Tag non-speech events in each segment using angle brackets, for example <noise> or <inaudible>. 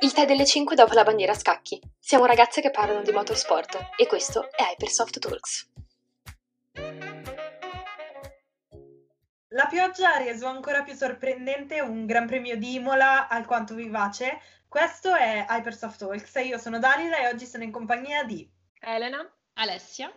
Il tè delle 5 dopo la bandiera a scacchi. Siamo ragazze che parlano di motorsport e questo è Hypersoft Talks. La pioggia ha reso ancora più sorprendente un Gran Premio di Imola alquanto vivace. Questo è Hypersoft Talks. Io sono Dalila e oggi sono in compagnia di Elena, Alessia,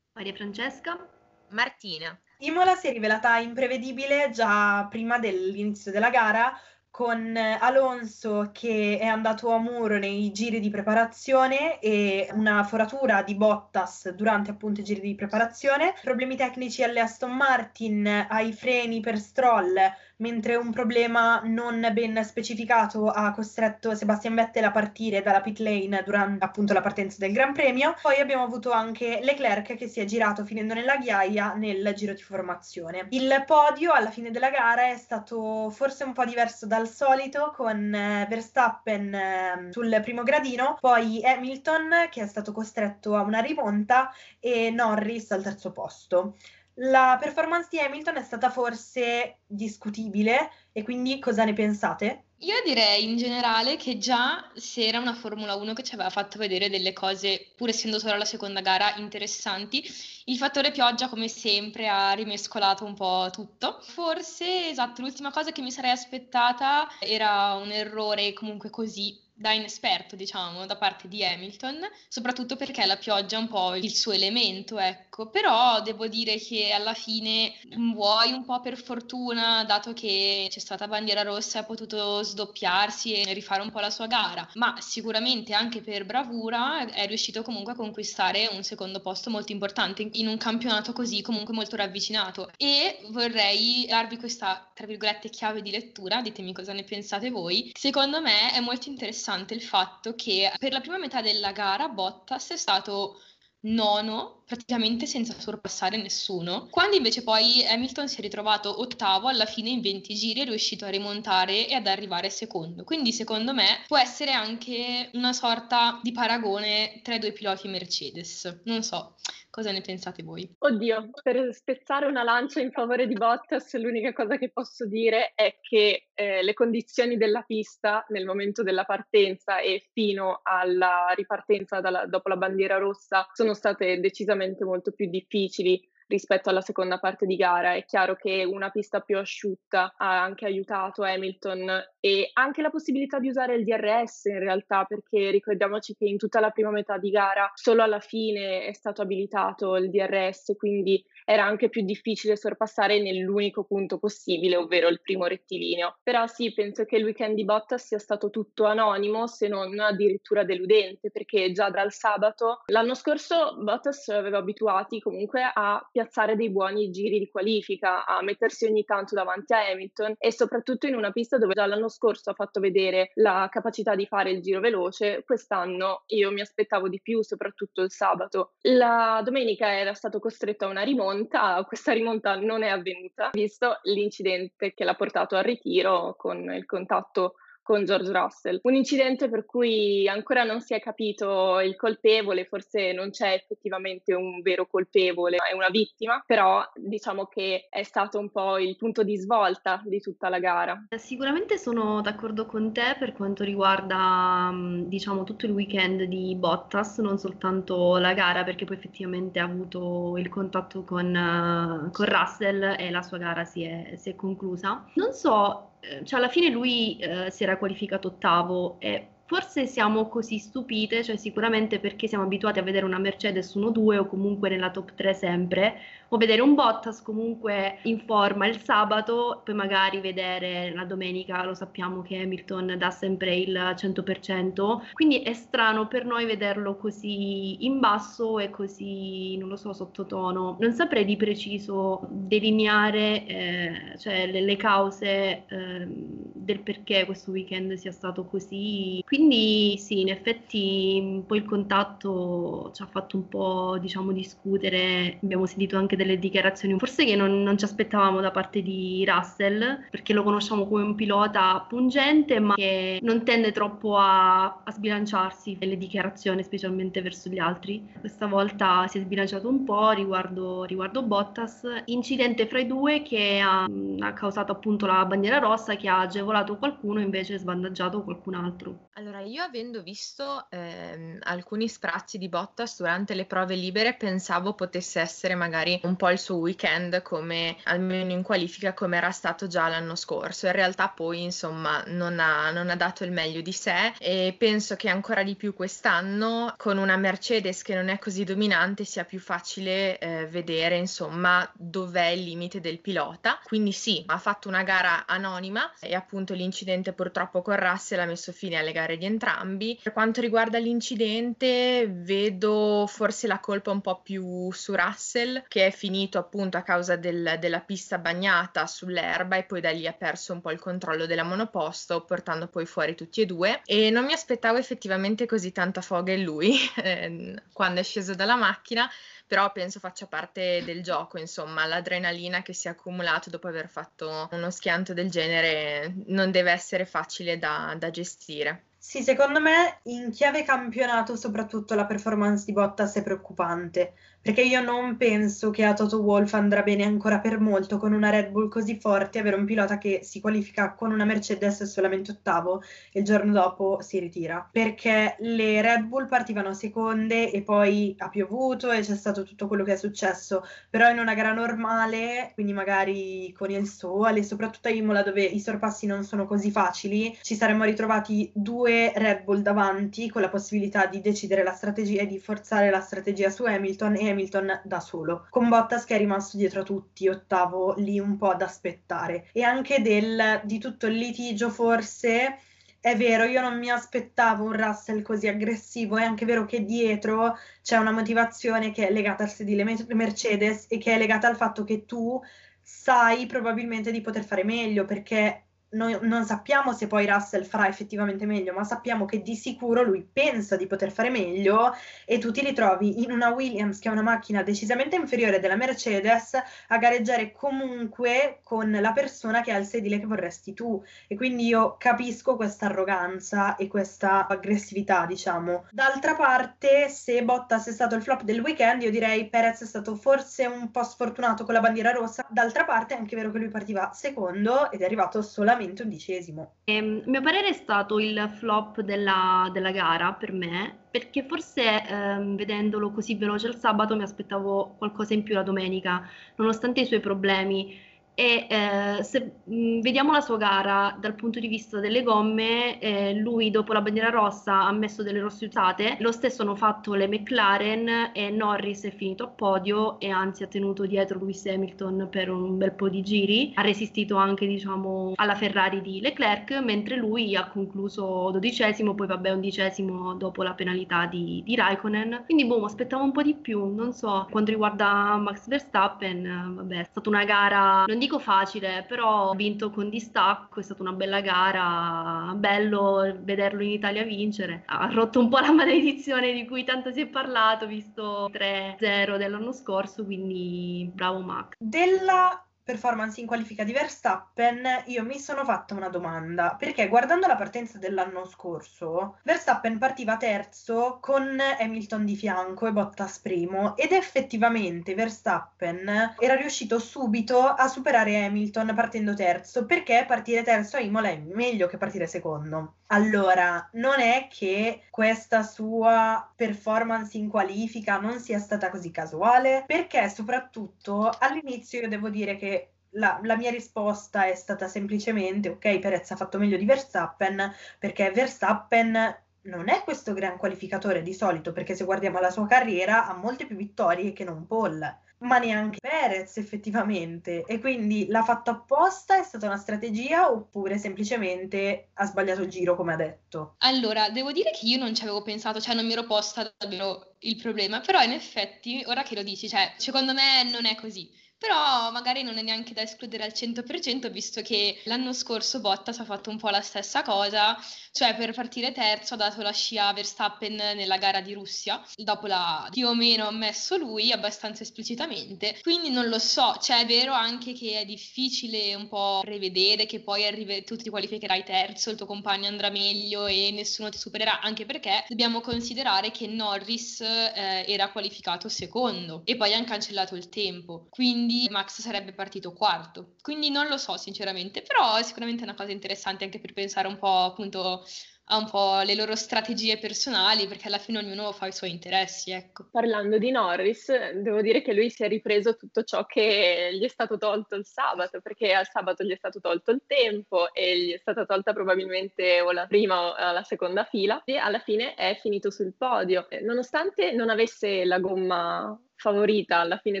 Maria Francesca, Martina. Imola si è rivelata imprevedibile già prima dell'inizio della gara, con Alonso che è andato a muro nei giri di preparazione e una foratura di Bottas durante appunto i giri di preparazione, problemi tecnici alle Aston Martin, ai freni per Stroll, mentre un problema non ben specificato ha costretto Sebastian Vettel a partire dalla pit lane durante appunto la partenza del Gran Premio. Poi abbiamo avuto anche Leclerc che si è girato finendo nella ghiaia nel giro di formazione. Il podio alla fine della gara è stato forse un po' diverso dal solito con eh, Verstappen eh, sul primo gradino, poi Hamilton che è stato costretto a una rimonta e Norris al terzo posto. La performance di Hamilton è stata forse discutibile e quindi cosa ne pensate? Io direi in generale che già se era una Formula 1 che ci aveva fatto vedere delle cose, pur essendo solo la seconda gara, interessanti, il fattore pioggia come sempre ha rimescolato un po' tutto. Forse, esatto, l'ultima cosa che mi sarei aspettata era un errore comunque così da inesperto, diciamo, da parte di Hamilton, soprattutto perché la pioggia è un po' il suo elemento, ecco. Però devo dire che alla fine vuoi un po' per fortuna, dato che c'è stata bandiera rossa, ha potuto sdoppiarsi e rifare un po' la sua gara, ma sicuramente anche per bravura è riuscito comunque a conquistare un secondo posto molto importante in un campionato così comunque molto ravvicinato. E vorrei darvi questa, tra virgolette, chiave di lettura, ditemi cosa ne pensate voi. Secondo me è molto interessante interessante il fatto che per la prima metà della gara Bottas è stato nono praticamente senza sorpassare nessuno, quando invece poi Hamilton si è ritrovato ottavo alla fine in 20 giri è riuscito a rimontare e ad arrivare secondo. Quindi secondo me può essere anche una sorta di paragone tra i due piloti Mercedes. Non so, Cosa ne pensate voi? Oddio, per spezzare una lancia in favore di Bottas, l'unica cosa che posso dire è che eh, le condizioni della pista nel momento della partenza e fino alla ripartenza dalla, dopo la bandiera rossa sono state decisamente molto più difficili rispetto alla seconda parte di gara. È chiaro che una pista più asciutta ha anche aiutato Hamilton e anche la possibilità di usare il DRS in realtà, perché ricordiamoci che in tutta la prima metà di gara solo alla fine è stato abilitato il DRS, quindi era anche più difficile sorpassare nell'unico punto possibile, ovvero il primo rettilineo. Però sì, penso che il weekend di Bottas sia stato tutto anonimo, se non addirittura deludente, perché già dal sabato l'anno scorso Bottas aveva abituati comunque a piazzare dei buoni giri di qualifica, a mettersi ogni tanto davanti a Hamilton e soprattutto in una pista dove già l'anno scorso ha fatto vedere la capacità di fare il giro veloce, quest'anno io mi aspettavo di più, soprattutto il sabato. La domenica era stato costretto a una rimonta, questa rimonta non è avvenuta, visto l'incidente che l'ha portato al ritiro con il contatto con George Russell. Un incidente per cui ancora non si è capito il colpevole, forse non c'è effettivamente un vero colpevole, è una vittima, però diciamo che è stato un po' il punto di svolta di tutta la gara. Sicuramente sono d'accordo con te per quanto riguarda diciamo tutto il weekend di Bottas, non soltanto la gara, perché poi effettivamente ha avuto il contatto con, uh, con Russell e la sua gara si è, si è conclusa. Non so eh, cioè alla fine lui eh, si era qualificato ottavo e Forse siamo così stupite, cioè sicuramente perché siamo abituati a vedere una Mercedes 1-2 o comunque nella top 3 sempre, o vedere un Bottas comunque in forma il sabato, poi magari vedere la domenica, lo sappiamo che Hamilton dà sempre il 100%, quindi è strano per noi vederlo così in basso e così, non lo so, sottotono. Non saprei di preciso delineare eh, cioè, le, le, cause eh, del perché questo weekend sia stato così. Quindi quindi sì, in effetti poi il contatto ci ha fatto un po' diciamo discutere, abbiamo sentito anche delle dichiarazioni, forse che non, non, ci aspettavamo da parte di Russell, perché lo conosciamo come un pilota pungente, ma che non tende troppo a, a sbilanciarsi nelle dichiarazioni, specialmente verso gli altri. Questa volta si è sbilanciato un po' riguardo, riguardo Bottas. Incidente fra i due che ha, ha causato appunto la bandiera rossa, che ha agevolato qualcuno e invece svantaggiato qualcun altro. Allora, io avendo visto ehm, alcuni sprazzi di Bottas durante le prove libere, pensavo potesse essere magari un po' il suo weekend, come almeno in qualifica, come era stato già l'anno scorso. In realtà poi, insomma, non ha, non ha dato il meglio di sé e penso che ancora di più quest'anno, con una Mercedes che non è così dominante, sia più facile eh, vedere, insomma, dov'è il limite del pilota. Quindi sì, ha fatto una gara anonima e appunto l'incidente purtroppo con Russell ha messo fine alle gare di entrambi. Per quanto riguarda l'incidente, vedo forse la colpa un po' più su Russell, che è finito appunto a causa del, della pista bagnata sull'erba e poi da lì ha perso un po' il controllo della monoposto, portando poi fuori tutti e due. E non mi aspettavo effettivamente così tanta foga in lui <laughs> eh, quando è sceso dalla macchina però penso faccia parte del gioco, insomma, l'adrenalina che si è accumulato dopo aver fatto uno schianto del genere non deve essere facile da, da gestire. Sì, secondo me in chiave campionato soprattutto la performance di Bottas è preoccupante, perché io non penso che a Toto Wolff andrà bene ancora per molto con una Red Bull così forte avere un pilota che si qualifica con una Mercedes solamente ottavo e il giorno dopo si ritira, perché le Red Bull partivano seconde e poi ha piovuto e c'è stato tutto quello che è successo, però in una gara normale, quindi magari con il sole, soprattutto a Imola dove i sorpassi non sono così facili, ci saremmo ritrovati due Red Bull davanti con la possibilità di decidere la strategia e di forzare la strategia su Hamilton e Hamilton da solo, con Bottas che è rimasto dietro a tutti, ottavo lì un po' ad aspettare. E anche del, di tutto il litigio forse è vero, io non mi aspettavo un Russell così aggressivo, è anche vero che dietro c'è una motivazione che è legata al sedile Mercedes e che è legata al fatto che tu sai probabilmente di poter fare meglio perché noi non sappiamo se poi Russell farà effettivamente meglio, ma sappiamo che di sicuro lui pensa di poter fare meglio e tu ti ritrovi in una Williams che è una macchina decisamente inferiore della Mercedes a gareggiare comunque con la persona che ha il sedile che vorresti tu e quindi io capisco questa arroganza e questa aggressività, diciamo. D'altra parte, se Bottas è stato il flop del weekend, io direi Perez è stato forse un po' sfortunato con la bandiera rossa. D'altra parte è anche vero che lui partiva secondo ed è arrivato solamente solamente undicesimo. E, ehm, mio parere è stato il flop della, della gara per me, perché forse ehm, vedendolo così veloce il sabato mi aspettavo qualcosa in più la domenica, nonostante i suoi problemi e eh, se mh, mm, vediamo la sua gara dal punto di vista delle gomme, eh, lui dopo la bandiera rossa ha messo delle rosse usate, lo stesso hanno fatto le McLaren e Norris è finito a podio e anzi ha tenuto dietro Lewis Hamilton per un bel po' di giri, ha resistito anche diciamo alla Ferrari di Leclerc, mentre lui ha concluso dodicesimo, poi vabbè undicesimo dopo la penalità di, di Raikkonen, quindi boh, aspettavo un po' di più, non so, quanto riguarda Max Verstappen, vabbè, è stata una gara, non dico dico facile, però ha vinto con distacco, è stata una bella gara, bello vederlo in Italia vincere. Ha rotto un po' la <laughs> maledizione di cui tanto si è parlato, visto 3-0 dell'anno scorso, quindi bravo Max. Della performance in qualifica di Verstappen, io mi sono fatta una domanda, perché guardando la partenza dell'anno scorso, Verstappen partiva terzo con Hamilton di fianco e Bottas primo ed effettivamente Verstappen era riuscito subito a superare Hamilton partendo terzo, perché partire terzo a Imola è meglio che partire secondo. Allora, non è che questa sua performance in qualifica non sia stata così casuale, perché soprattutto all'inizio io devo dire che la, la, mia risposta è stata semplicemente ok, Perez ha fatto meglio di Verstappen perché Verstappen non è questo gran qualificatore di solito perché se guardiamo la sua carriera ha molte più vittorie che non Paul ma neanche Perez effettivamente. E quindi l'ha fatto apposta? È stata una strategia oppure semplicemente ha sbagliato il giro come ha detto? Allora devo dire che io non ci avevo pensato cioè non mi ero posta davvero il problema però in effetti ora che lo dici cioè secondo me non è così però magari non è neanche da escludere al 100% visto che l'anno scorso Bottas ha fatto un po' la stessa cosa, cioè per partire terzo ha dato la scia a Verstappen nella gara di Russia, dopo l'ha più o meno ammesso lui abbastanza esplicitamente, quindi non lo so, cioè è vero anche che è difficile un po' prevedere che poi arrivi, tu ti qualificherai terzo, il tuo compagno andrà meglio e nessuno ti supererà, anche perché dobbiamo considerare che Norris eh, era qualificato secondo e poi hanno cancellato il tempo, quindi Max sarebbe partito quarto. Quindi non lo so sinceramente, però è sicuramente una cosa interessante anche per pensare un po' appunto a un po' le loro strategie personali, perché alla fine ognuno fa i suoi interessi, ecco. Parlando di Norris, devo dire che lui si è ripreso tutto ciò che gli è stato tolto il sabato, perché al sabato gli è stato tolto il tempo e gli è stata tolta probabilmente o la prima o la seconda fila e alla fine è finito sul podio, nonostante non avesse la gomma favorita alla fine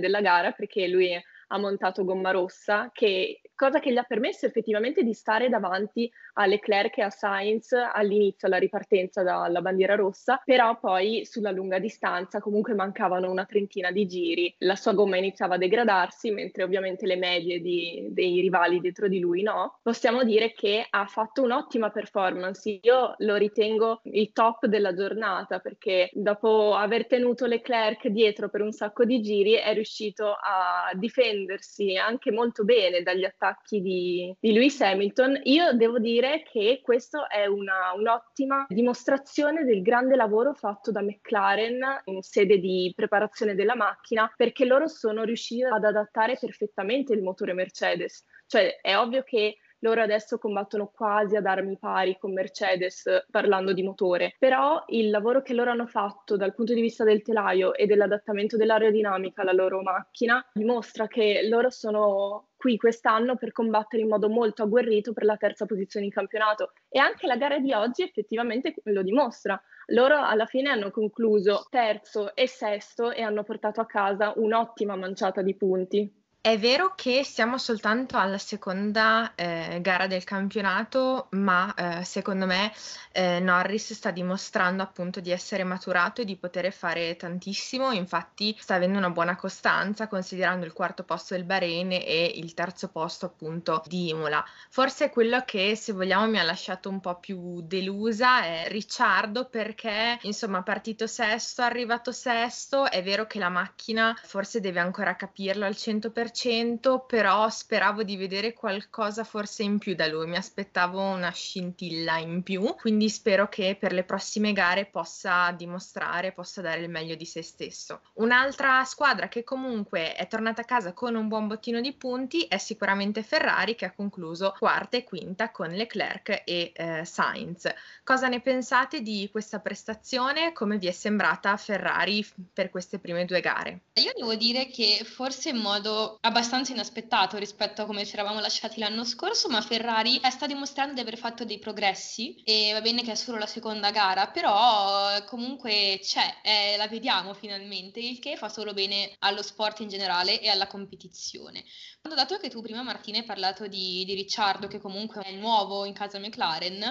della gara, perché lui ha montato gomma rossa, che, cosa che gli ha permesso effettivamente di stare davanti a Leclerc e a Sainz all'inizio alla ripartenza dalla bandiera rossa, però poi sulla lunga distanza comunque mancavano una trentina di giri, la sua gomma iniziava a degradarsi, mentre ovviamente le medie di, dei rivali dietro di lui no. Possiamo dire che ha fatto un'ottima performance, io lo ritengo il top della giornata perché dopo aver tenuto Leclerc dietro per un sacco di giri è riuscito a difendersi anche molto bene dagli attacchi di, di Lewis Hamilton. Io devo dire che questa è una, un'ottima dimostrazione del grande lavoro fatto da McLaren in sede di preparazione della macchina, perché loro sono riusciti ad adattare perfettamente il motore Mercedes. Cioè è ovvio che loro adesso combattono quasi ad armi pari con Mercedes parlando di motore, però il lavoro che loro hanno fatto dal punto di vista del telaio e dell'adattamento dell'aerodinamica alla loro macchina dimostra che loro sono qui quest'anno per combattere in modo molto agguerrito per la terza posizione in campionato e anche la gara di oggi effettivamente lo dimostra. Loro alla fine hanno concluso terzo e sesto e hanno portato a casa un'ottima manciata di punti. È vero che siamo soltanto alla seconda eh, gara del campionato, ma eh, secondo me eh, Norris sta dimostrando appunto di essere maturato e di poter fare tantissimo, infatti sta avendo una buona costanza considerando il quarto posto del Bahrain e il terzo posto appunto di Imola. Forse quello che se vogliamo mi ha lasciato un po' più delusa è Ricciardo perché insomma partito sesto, arrivato sesto, è vero che la macchina forse deve ancora capirlo al 100%, 100%, però speravo di vedere qualcosa forse in più da lui, mi aspettavo una scintilla in più, quindi spero che per le prossime gare possa dimostrare, possa dare il meglio di se stesso. Un'altra squadra che comunque è tornata a casa con un buon bottino di punti è sicuramente Ferrari che ha concluso quarta e quinta con Leclerc e eh, Sainz. Cosa ne pensate di questa prestazione? Come vi è sembrata Ferrari per queste prime due gare? Io devo dire che forse in modo abbastanza inaspettato rispetto a come ci eravamo lasciati l'anno scorso, ma Ferrari sta dimostrando di aver fatto dei progressi e va bene che è solo la seconda gara, però comunque c'è, eh, la vediamo finalmente, il che fa solo bene allo sport in generale e alla competizione. Dato che tu prima Martina hai parlato di, di Ricciardo, che comunque è nuovo in casa McLaren,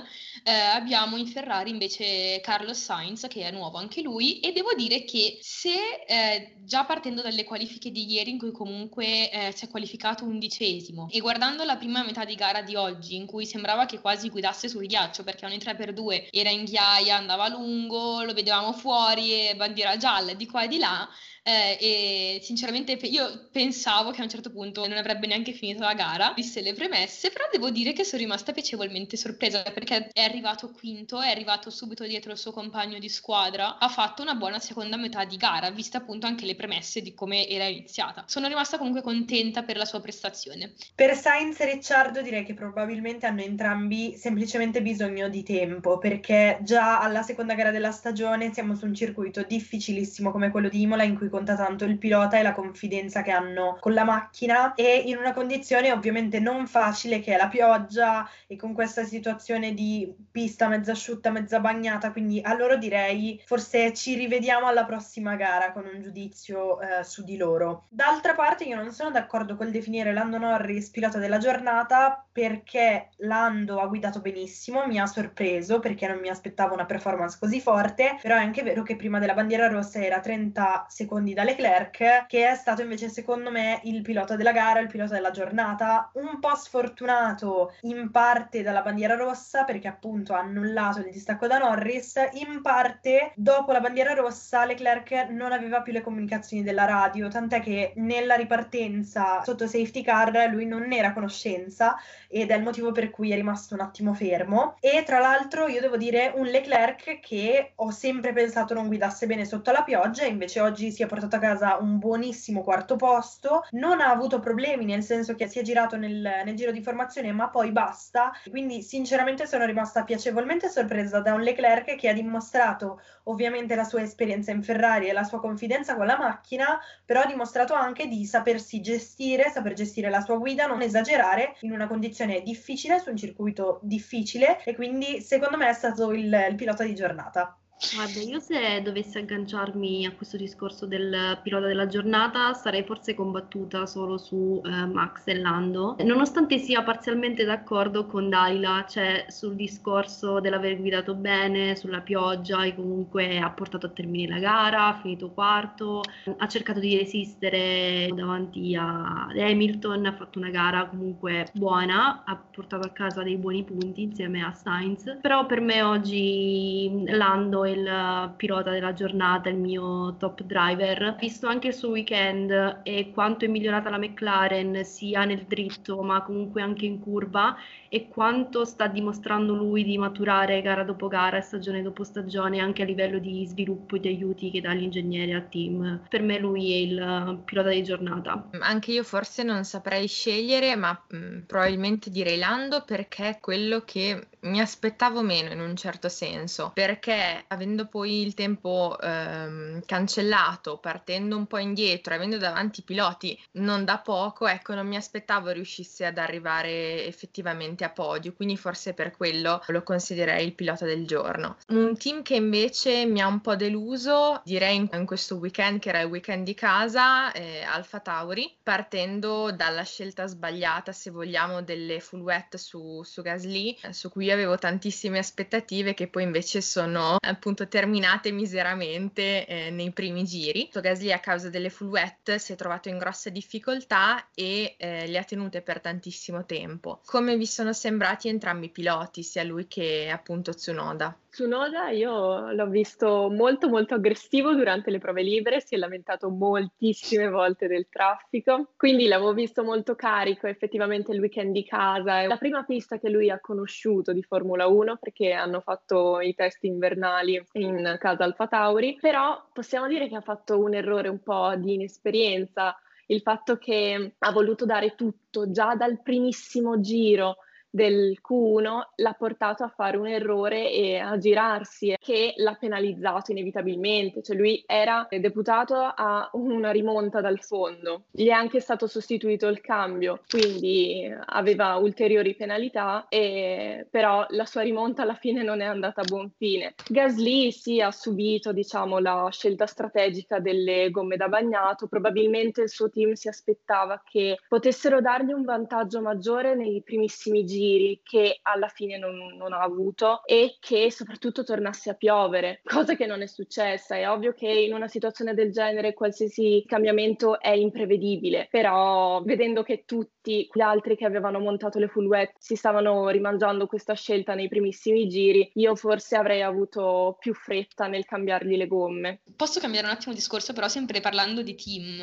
eh, abbiamo in Ferrari invece Carlos Sainz, che è nuovo anche lui, e devo dire che se eh, già partendo dalle qualifiche di ieri, in cui comunque eh, si è qualificato undicesimo, e guardando la prima metà di gara di oggi, in cui sembrava che quasi guidasse sul ghiaccio, perché ogni 3x2 era in ghiaia, andava lungo, lo vedevamo fuori e bandiera gialla di qua e di là, eh, e sinceramente io pensavo che a un certo punto non avrebbe neanche finito la gara, viste le premesse, però devo dire che sono rimasta piacevolmente sorpresa perché è arrivato quinto, è arrivato subito dietro il suo compagno di squadra, ha fatto una buona seconda metà di gara, viste appunto anche le premesse di come era iniziata. Sono rimasta comunque contenta per la sua prestazione. Per Sainz e Ricciardo direi che probabilmente hanno entrambi semplicemente bisogno di tempo perché già alla seconda gara della stagione siamo su un circuito difficilissimo come quello di Imola in cui conta tanto il pilota e la confidenza che hanno con la macchina e in una condizione ovviamente non facile che è la pioggia e con questa situazione di pista mezza asciutta, mezza bagnata, quindi a loro direi forse ci rivediamo alla prossima gara con un giudizio eh, su di loro. D'altra parte io non sono d'accordo col definire Lando Norris pilota della giornata perché Lando ha guidato benissimo, mi ha sorpreso perché non mi aspettavo una performance così forte, però è anche vero che prima della bandiera rossa era 30 secondi secondi da Leclerc, che è stato invece secondo me il pilota della gara, il pilota della giornata, un po' sfortunato in parte dalla bandiera rossa perché appunto ha annullato il distacco da Norris, in parte dopo la bandiera rossa Leclerc non aveva più le comunicazioni della radio, tant'è che nella ripartenza sotto safety car lui non era a conoscenza ed è il motivo per cui è rimasto un attimo fermo. E tra l'altro io devo dire un Leclerc che ho sempre pensato non guidasse bene sotto la pioggia invece oggi si è portato a casa un buonissimo quarto posto, non ha avuto problemi nel senso che si è girato nel, nel giro di formazione ma poi basta, quindi sinceramente sono rimasta piacevolmente sorpresa da un Leclerc che ha dimostrato ovviamente la sua esperienza in Ferrari e la sua confidenza con la macchina, però ha dimostrato anche di sapersi gestire, saper gestire la sua guida, non esagerare in una condizione difficile, su un circuito difficile. E quindi secondo me è stato il, il pilota di giornata. Guarda, io se dovessi agganciarmi a questo discorso del pilota della giornata, sarei forse combattuta solo su eh, Max e Lando, nonostante sia parzialmente d'accordo con Dalila, cioè sul discorso dell'aver guidato bene, sulla pioggia e comunque ha portato a termine la gara, ha finito quarto, ha cercato di resistere davanti a Hamilton, ha fatto una gara comunque buona, ha portato a casa dei buoni punti insieme a Sainz, però per me oggi Lando il pilota della giornata, il mio top driver. Visto anche il suo weekend e quanto è migliorata la McLaren sia nel dritto ma comunque anche in curva e quanto sta dimostrando lui di maturare gara dopo gara, stagione dopo stagione anche a livello di sviluppo e di aiuti che dà l'ingegnere al team. Per me lui è il pilota di giornata. Anche io forse non saprei scegliere, ma mh, mm, probabilmente direi Lando perché è quello che mi aspettavo meno in un certo senso, perché avendo poi il tempo ehm, cancellato, partendo un po' indietro, avendo davanti piloti non da poco, ecco, non mi aspettavo riuscisse ad arrivare effettivamente a podio, quindi forse per quello lo considererei il pilota del giorno. Un team che invece mi ha un po' deluso, direi in, questo weekend, che era il weekend di casa, eh, Alfa Tauri, partendo dalla scelta sbagliata, se vogliamo, delle full su, su Gasly, su cui avevo tantissime aspettative che poi invece sono appunto terminate miseramente eh, nei primi giri. Gasly a causa delle full wet si è trovato in grosse difficoltà e eh, le ha tenute per tantissimo tempo. Come vi sono sembrati entrambi i piloti, sia lui che appunto Tsunoda? Tsunoda io l'ho visto molto molto aggressivo durante le prove libere, si è lamentato moltissime volte del traffico, quindi l'avevo visto molto carico effettivamente il weekend di casa, è la prima pista che lui ha conosciuto di Formula 1 perché hanno fatto i test invernali in casa Alfa Tauri, però possiamo dire che ha fatto un errore un po' di inesperienza, il fatto che ha voluto dare tutto già dal primissimo giro del Q1 l'ha portato a fare un errore e a girarsi che l'ha penalizzato inevitabilmente, cioè lui era deputato a una rimonta dal fondo, gli è anche stato sostituito il cambio, quindi aveva ulteriori penalità e però la sua rimonta alla fine non è andata a buon fine. Gasly sì ha subito diciamo la scelta strategica delle gomme da bagnato, probabilmente il suo team si aspettava che potessero dargli un vantaggio maggiore nei primissimi giri giri che alla fine non, non ha avuto e che soprattutto tornasse a piovere, <laughs> cosa che non è successa. È ovvio che in una situazione del genere qualsiasi cambiamento è imprevedibile, però vedendo che tutti gli altri che avevano montato le full wet si stavano rimangiando questa scelta nei primissimi giri, io forse avrei avuto più fretta nel cambiargli le gomme. Posso cambiare un attimo discorso, però sempre parlando di team,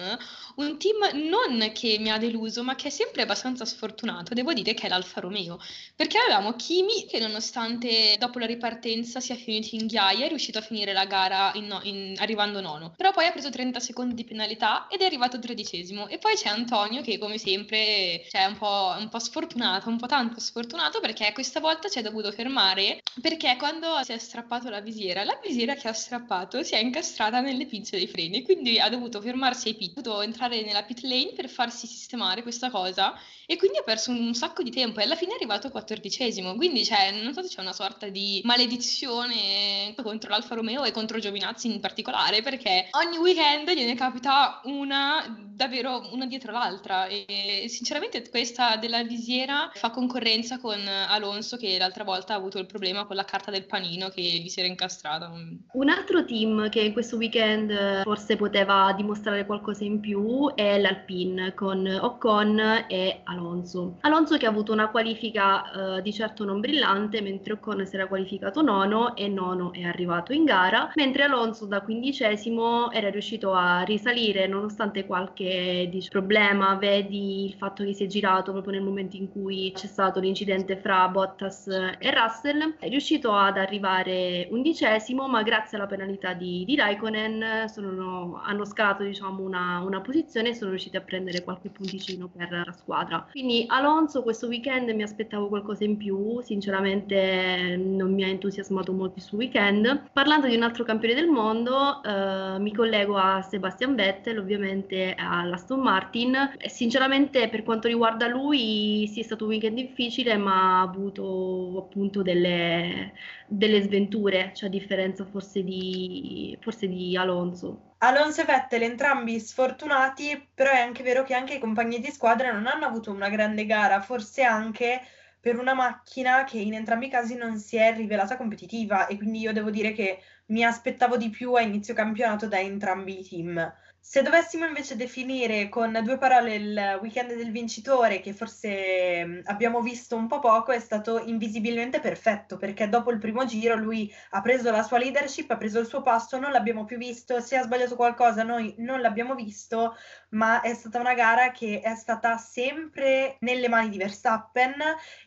un team non che mi ha deluso, ma che è sempre abbastanza sfortunato, devo dire che è l'Alfa Romeo motivo, perché avevamo Kimi che nonostante dopo la ripartenza sia finito in ghiaia è riuscito a finire la gara in in, arrivando nono, però poi ha preso 30 secondi di penalità ed è arrivato tredicesimo. E poi c'è Antonio che come sempre cioè, è un po', un po' sfortunato, un po' tanto sfortunato perché questa volta si è dovuto fermare perché quando si è strappato la visiera, la visiera che ha strappato si è incastrata nelle pinze dei freni, quindi ha dovuto fermarsi ai pit, ha dovuto entrare nella pit lane per farsi sistemare questa cosa e quindi ha perso un sacco di tempo. E alla fine è arrivato quattordicesimo, quindi cioè, non so se c'è una sorta di maledizione contro l'Alfa Romeo e contro Giovinazzi in particolare, perché ogni weekend gliene capita una davvero una dietro l'altra e sinceramente questa della visiera fa concorrenza con Alonso che l'altra volta ha avuto il problema con la carta del panino che gli si era incastrata. Un altro team che in questo weekend forse poteva dimostrare qualcosa in più è l'Alpine con Ocon e Alonso. Alonso che ha avuto una qualifica eh, di certo non brillante mentre Ocon si era qualificato nono e nono è arrivato in gara mentre Alonso da quindicesimo era riuscito a risalire nonostante qualche dice, problema, vedi il fatto che si è girato proprio nel momento in cui c'è stato l'incidente fra Bottas e Russell, è riuscito ad arrivare undicesimo ma grazie alla penalità di, di Raikkonen sono, hanno scalato diciamo, una, una posizione e sono riusciti a prendere qualche punticino per la squadra. Quindi Alonso questo weekend mi aspettavo qualcosa in più, sinceramente non mi ha entusiasmato molto il weekend. Parlando di un altro campione del mondo, eh, mi collego a Sebastian Vettel, ovviamente all'Aston Martin. E sinceramente per quanto riguarda lui sì è stato un weekend difficile ma ha avuto appunto delle, delle sventure, cioè a differenza forse di, forse di Alonso. Alonso e Vettel entrambi sfortunati, però è anche vero che anche i compagni di squadra non hanno avuto una grande gara, forse anche per una macchina che in entrambi i casi non si è rivelata competitiva e quindi io devo dire che mi aspettavo di più a inizio campionato da entrambi i team. Se dovessimo invece definire con due parole il weekend del vincitore, che forse mm, abbiamo visto un po' poco, è stato invisibilmente perfetto, perché dopo il primo giro lui ha preso la sua leadership, ha preso il suo passo, non l'abbiamo più visto, se ha sbagliato qualcosa noi non l'abbiamo visto, ma è stata una gara che è stata sempre nelle mani di Verstappen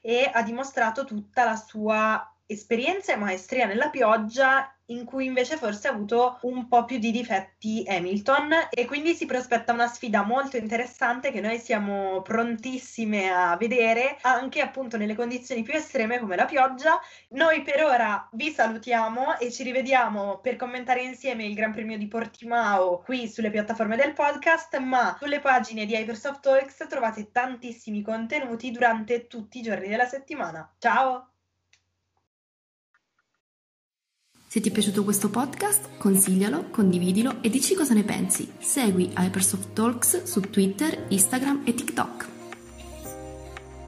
e ha dimostrato tutta la sua esperienza e maestria nella pioggia in cui invece forse ha avuto un po' più di difetti Hamilton e quindi si prospetta una sfida molto interessante che noi siamo prontissime a vedere anche appunto nelle condizioni più estreme come la pioggia. Noi per ora vi salutiamo e ci rivediamo per commentare insieme il Gran Premio di Portimao qui sulle piattaforme del podcast, ma sulle pagine di Hypersoft Talks trovate tantissimi contenuti durante tutti i giorni della settimana. Ciao! Se ti è piaciuto questo podcast, consiglialo, condividilo e dici cosa ne pensi. Segui Hypersoft Talks su Twitter, Instagram e TikTok.